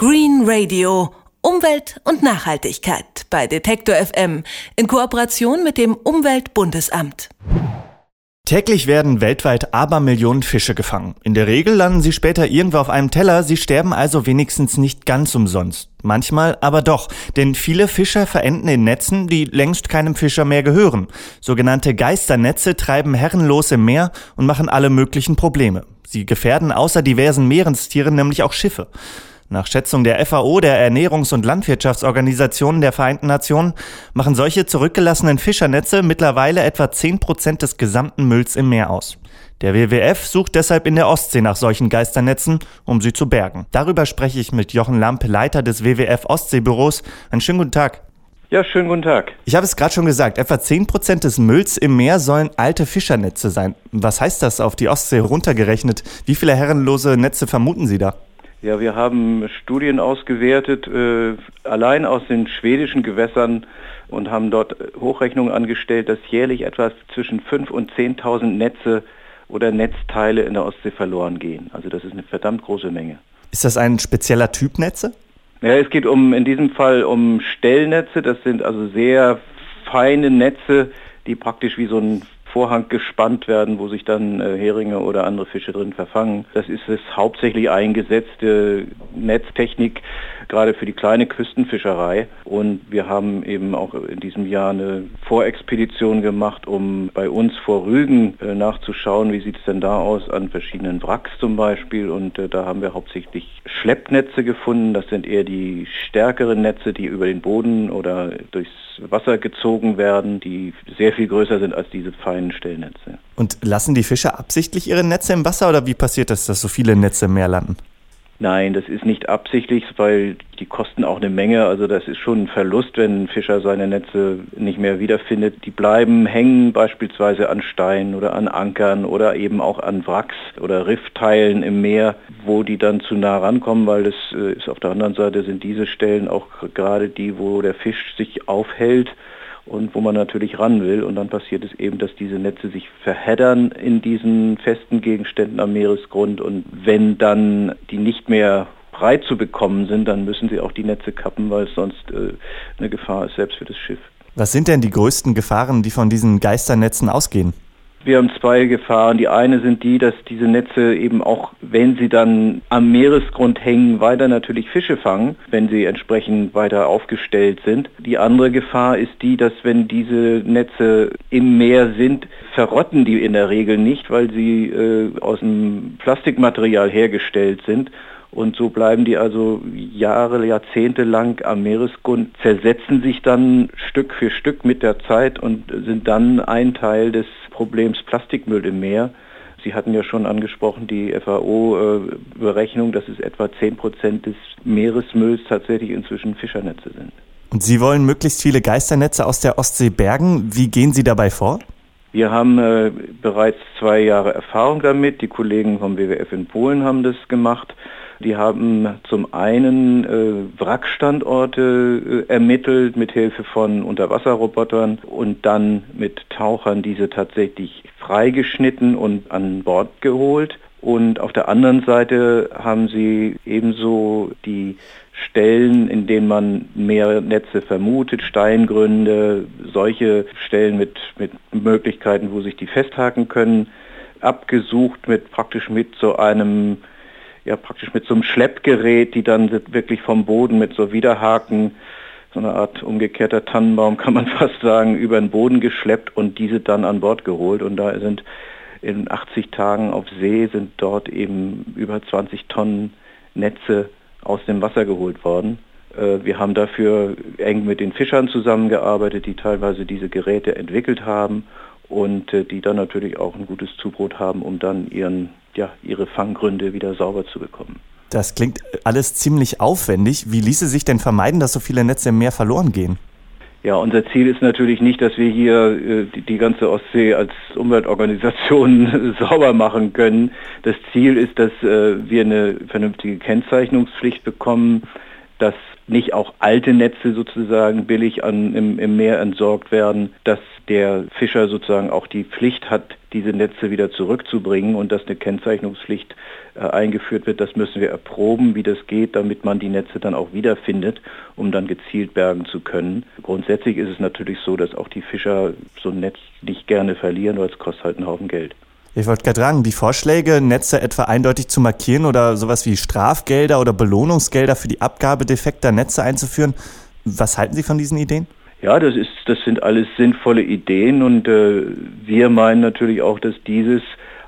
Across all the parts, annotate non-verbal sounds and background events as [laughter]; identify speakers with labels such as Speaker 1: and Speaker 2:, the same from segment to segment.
Speaker 1: Green Radio. Umwelt und Nachhaltigkeit bei Detektor FM in Kooperation mit dem Umweltbundesamt.
Speaker 2: Täglich werden weltweit Abermillionen Fische gefangen. In der Regel landen sie später irgendwo auf einem Teller, sie sterben also wenigstens nicht ganz umsonst. Manchmal aber doch, denn viele Fischer verenden in Netzen, die längst keinem Fischer mehr gehören. Sogenannte Geisternetze treiben herrenlos im Meer und machen alle möglichen Probleme. Sie gefährden außer diversen Meerestieren nämlich auch Schiffe. Nach Schätzung der FAO, der Ernährungs- und Landwirtschaftsorganisationen der Vereinten Nationen, machen solche zurückgelassenen Fischernetze mittlerweile etwa 10 Prozent des gesamten Mülls im Meer aus. Der WWF sucht deshalb in der Ostsee nach solchen Geisternetzen, um sie zu bergen. Darüber spreche ich mit Jochen Lampe, Leiter des WWF Ostseebüros. Einen schönen guten Tag.
Speaker 3: Ja, schönen guten Tag.
Speaker 2: Ich habe es gerade schon gesagt, etwa 10% des Mülls im Meer sollen alte Fischernetze sein. Was heißt das auf die Ostsee runtergerechnet? Wie viele herrenlose Netze vermuten Sie da?
Speaker 3: Ja, wir haben Studien ausgewertet, äh, allein aus den schwedischen Gewässern und haben dort Hochrechnungen angestellt, dass jährlich etwas zwischen 5.000 und 10.000 Netze oder Netzteile in der Ostsee verloren gehen. Also das ist eine verdammt große Menge.
Speaker 2: Ist das ein spezieller Typ Netze?
Speaker 3: Ja, es geht um in diesem Fall um Stellnetze. Das sind also sehr feine Netze, die praktisch wie so ein Vorhang gespannt werden, wo sich dann äh, Heringe oder andere Fische drin verfangen. Das ist es hauptsächlich eingesetzte Netztechnik, gerade für die kleine Küstenfischerei. Und wir haben eben auch in diesem Jahr eine Vorexpedition gemacht, um bei uns vor Rügen äh, nachzuschauen, wie sieht es denn da aus an verschiedenen Wracks zum Beispiel. Und äh, da haben wir hauptsächlich Schleppnetze gefunden. Das sind eher die stärkeren Netze, die über den Boden oder durchs Wasser gezogen werden, die sehr viel größer sind als diese feinen Stellnetze.
Speaker 2: Und lassen die Fische absichtlich ihre Netze im Wasser oder wie passiert das, dass so viele Netze im Meer landen?
Speaker 3: Nein, das ist nicht absichtlich, weil die kosten auch eine Menge. Also das ist schon ein Verlust, wenn ein Fischer seine Netze nicht mehr wiederfindet. Die bleiben hängen beispielsweise an Steinen oder an Ankern oder eben auch an Wracks oder Riffteilen im Meer, wo die dann zu nah rankommen, weil das äh, ist auf der anderen Seite sind diese Stellen auch gerade die, wo der Fisch sich aufhält und wo man natürlich ran will. Und dann passiert es eben, dass diese Netze sich verheddern in diesen festen Gegenständen am Meeresgrund. Und wenn dann die nicht mehr frei zu bekommen sind, dann müssen sie auch die Netze kappen, weil es sonst äh, eine Gefahr ist, selbst für das Schiff.
Speaker 2: Was sind denn die größten Gefahren, die von diesen Geisternetzen ausgehen?
Speaker 3: Wir haben zwei Gefahren. Die eine sind die, dass diese Netze eben auch, wenn sie dann am Meeresgrund hängen, weiter natürlich Fische fangen, wenn sie entsprechend weiter aufgestellt sind. Die andere Gefahr ist die, dass wenn diese Netze im Meer sind, verrotten die in der Regel nicht, weil sie äh, aus einem Plastikmaterial hergestellt sind und so bleiben die also Jahre, Jahrzehnte lang am Meeresgrund, zersetzen sich dann Stück für Stück mit der Zeit und sind dann ein Teil des Problems Plastikmüll im Meer. Sie hatten ja schon angesprochen, die FAO-Berechnung, dass es etwa 10 Prozent des Meeresmülls tatsächlich inzwischen Fischernetze sind.
Speaker 2: Und Sie wollen möglichst viele Geisternetze aus der Ostsee bergen. Wie gehen Sie dabei vor?
Speaker 3: Wir haben äh, bereits zwei Jahre Erfahrung damit. Die Kollegen vom WWF in Polen haben das gemacht. Die haben zum einen äh, Wrackstandorte äh, ermittelt mit Hilfe von Unterwasserrobotern und dann mit Tauchern diese tatsächlich freigeschnitten und an Bord geholt. Und auf der anderen Seite haben sie ebenso die Stellen, in denen man mehr Netze vermutet, Steingründe, solche Stellen mit, mit Möglichkeiten, wo sich die festhaken können, abgesucht mit praktisch mit so einem ja praktisch mit so einem Schleppgerät, die dann wirklich vom Boden mit so Widerhaken, so eine Art umgekehrter Tannenbaum [laughs] kann man fast sagen, über den Boden geschleppt und diese dann an Bord geholt. Und da sind in 80 Tagen auf See sind dort eben über 20 Tonnen Netze aus dem Wasser geholt worden. Äh, wir haben dafür eng mit den Fischern zusammengearbeitet, die teilweise diese Geräte entwickelt haben und äh, die dann natürlich auch ein gutes Zubrot haben, um dann ihren ja, ihre Fanggründe wieder sauber zu bekommen.
Speaker 2: Das klingt alles ziemlich aufwendig. Wie ließe sich denn vermeiden, dass so viele Netze im Meer verloren gehen?
Speaker 3: Ja, unser Ziel ist natürlich nicht, dass wir hier äh, die, die, ganze Ostsee als Umweltorganisation [laughs] sauber machen können. Das Ziel ist, dass äh, wir eine vernünftige Kennzeichnungspflicht bekommen, dass nicht auch alte Netze sozusagen billig an, im, im Meer entsorgt werden, dass der Fischer sozusagen auch die Pflicht hat, diese Netze wieder zurückzubringen und dass eine Kennzeichnungspflicht äh, eingeführt wird, das müssen wir erproben, wie das geht, damit man die Netze dann auch wiederfindet, um dann gezielt bergen zu können. Grundsätzlich ist es natürlich so, dass auch die Fischer so ein Netz nicht gerne verlieren, weil es kostet halt einen Haufen Geld.
Speaker 2: Ich wollte gerade sagen, die Vorschläge, Netze etwa eindeutig zu markieren oder sowas wie Strafgelder oder Belohnungsgelder für die Abgabe defekter Netze einzuführen, was halten Sie von diesen Ideen?
Speaker 3: Ja, das, ist, das sind alles sinnvolle Ideen und äh, wir meinen natürlich auch, dass dieses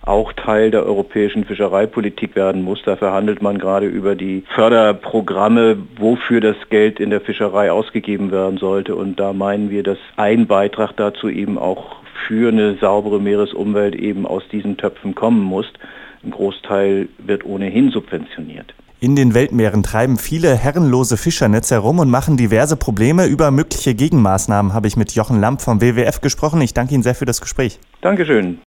Speaker 3: auch Teil der europäischen Fischereipolitik werden muss. Da verhandelt man gerade über die Förderprogramme, wofür das Geld in der Fischerei ausgegeben werden sollte. Und da meinen wir, dass ein Beitrag dazu eben auch für eine saubere Meeresumwelt eben aus diesen Töpfen kommen muss. Ein Großteil wird ohnehin subventioniert.
Speaker 2: In den Weltmeeren treiben viele herrenlose Fischernetze herum und machen diverse Probleme. Über mögliche Gegenmaßnahmen habe ich mit Jochen Lamp vom WWF gesprochen. Ich danke Ihnen sehr für das Gespräch.
Speaker 3: Dankeschön.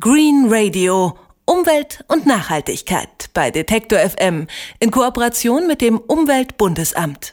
Speaker 1: Green Radio. Umwelt und Nachhaltigkeit bei Detektor FM in Kooperation mit dem Umweltbundesamt.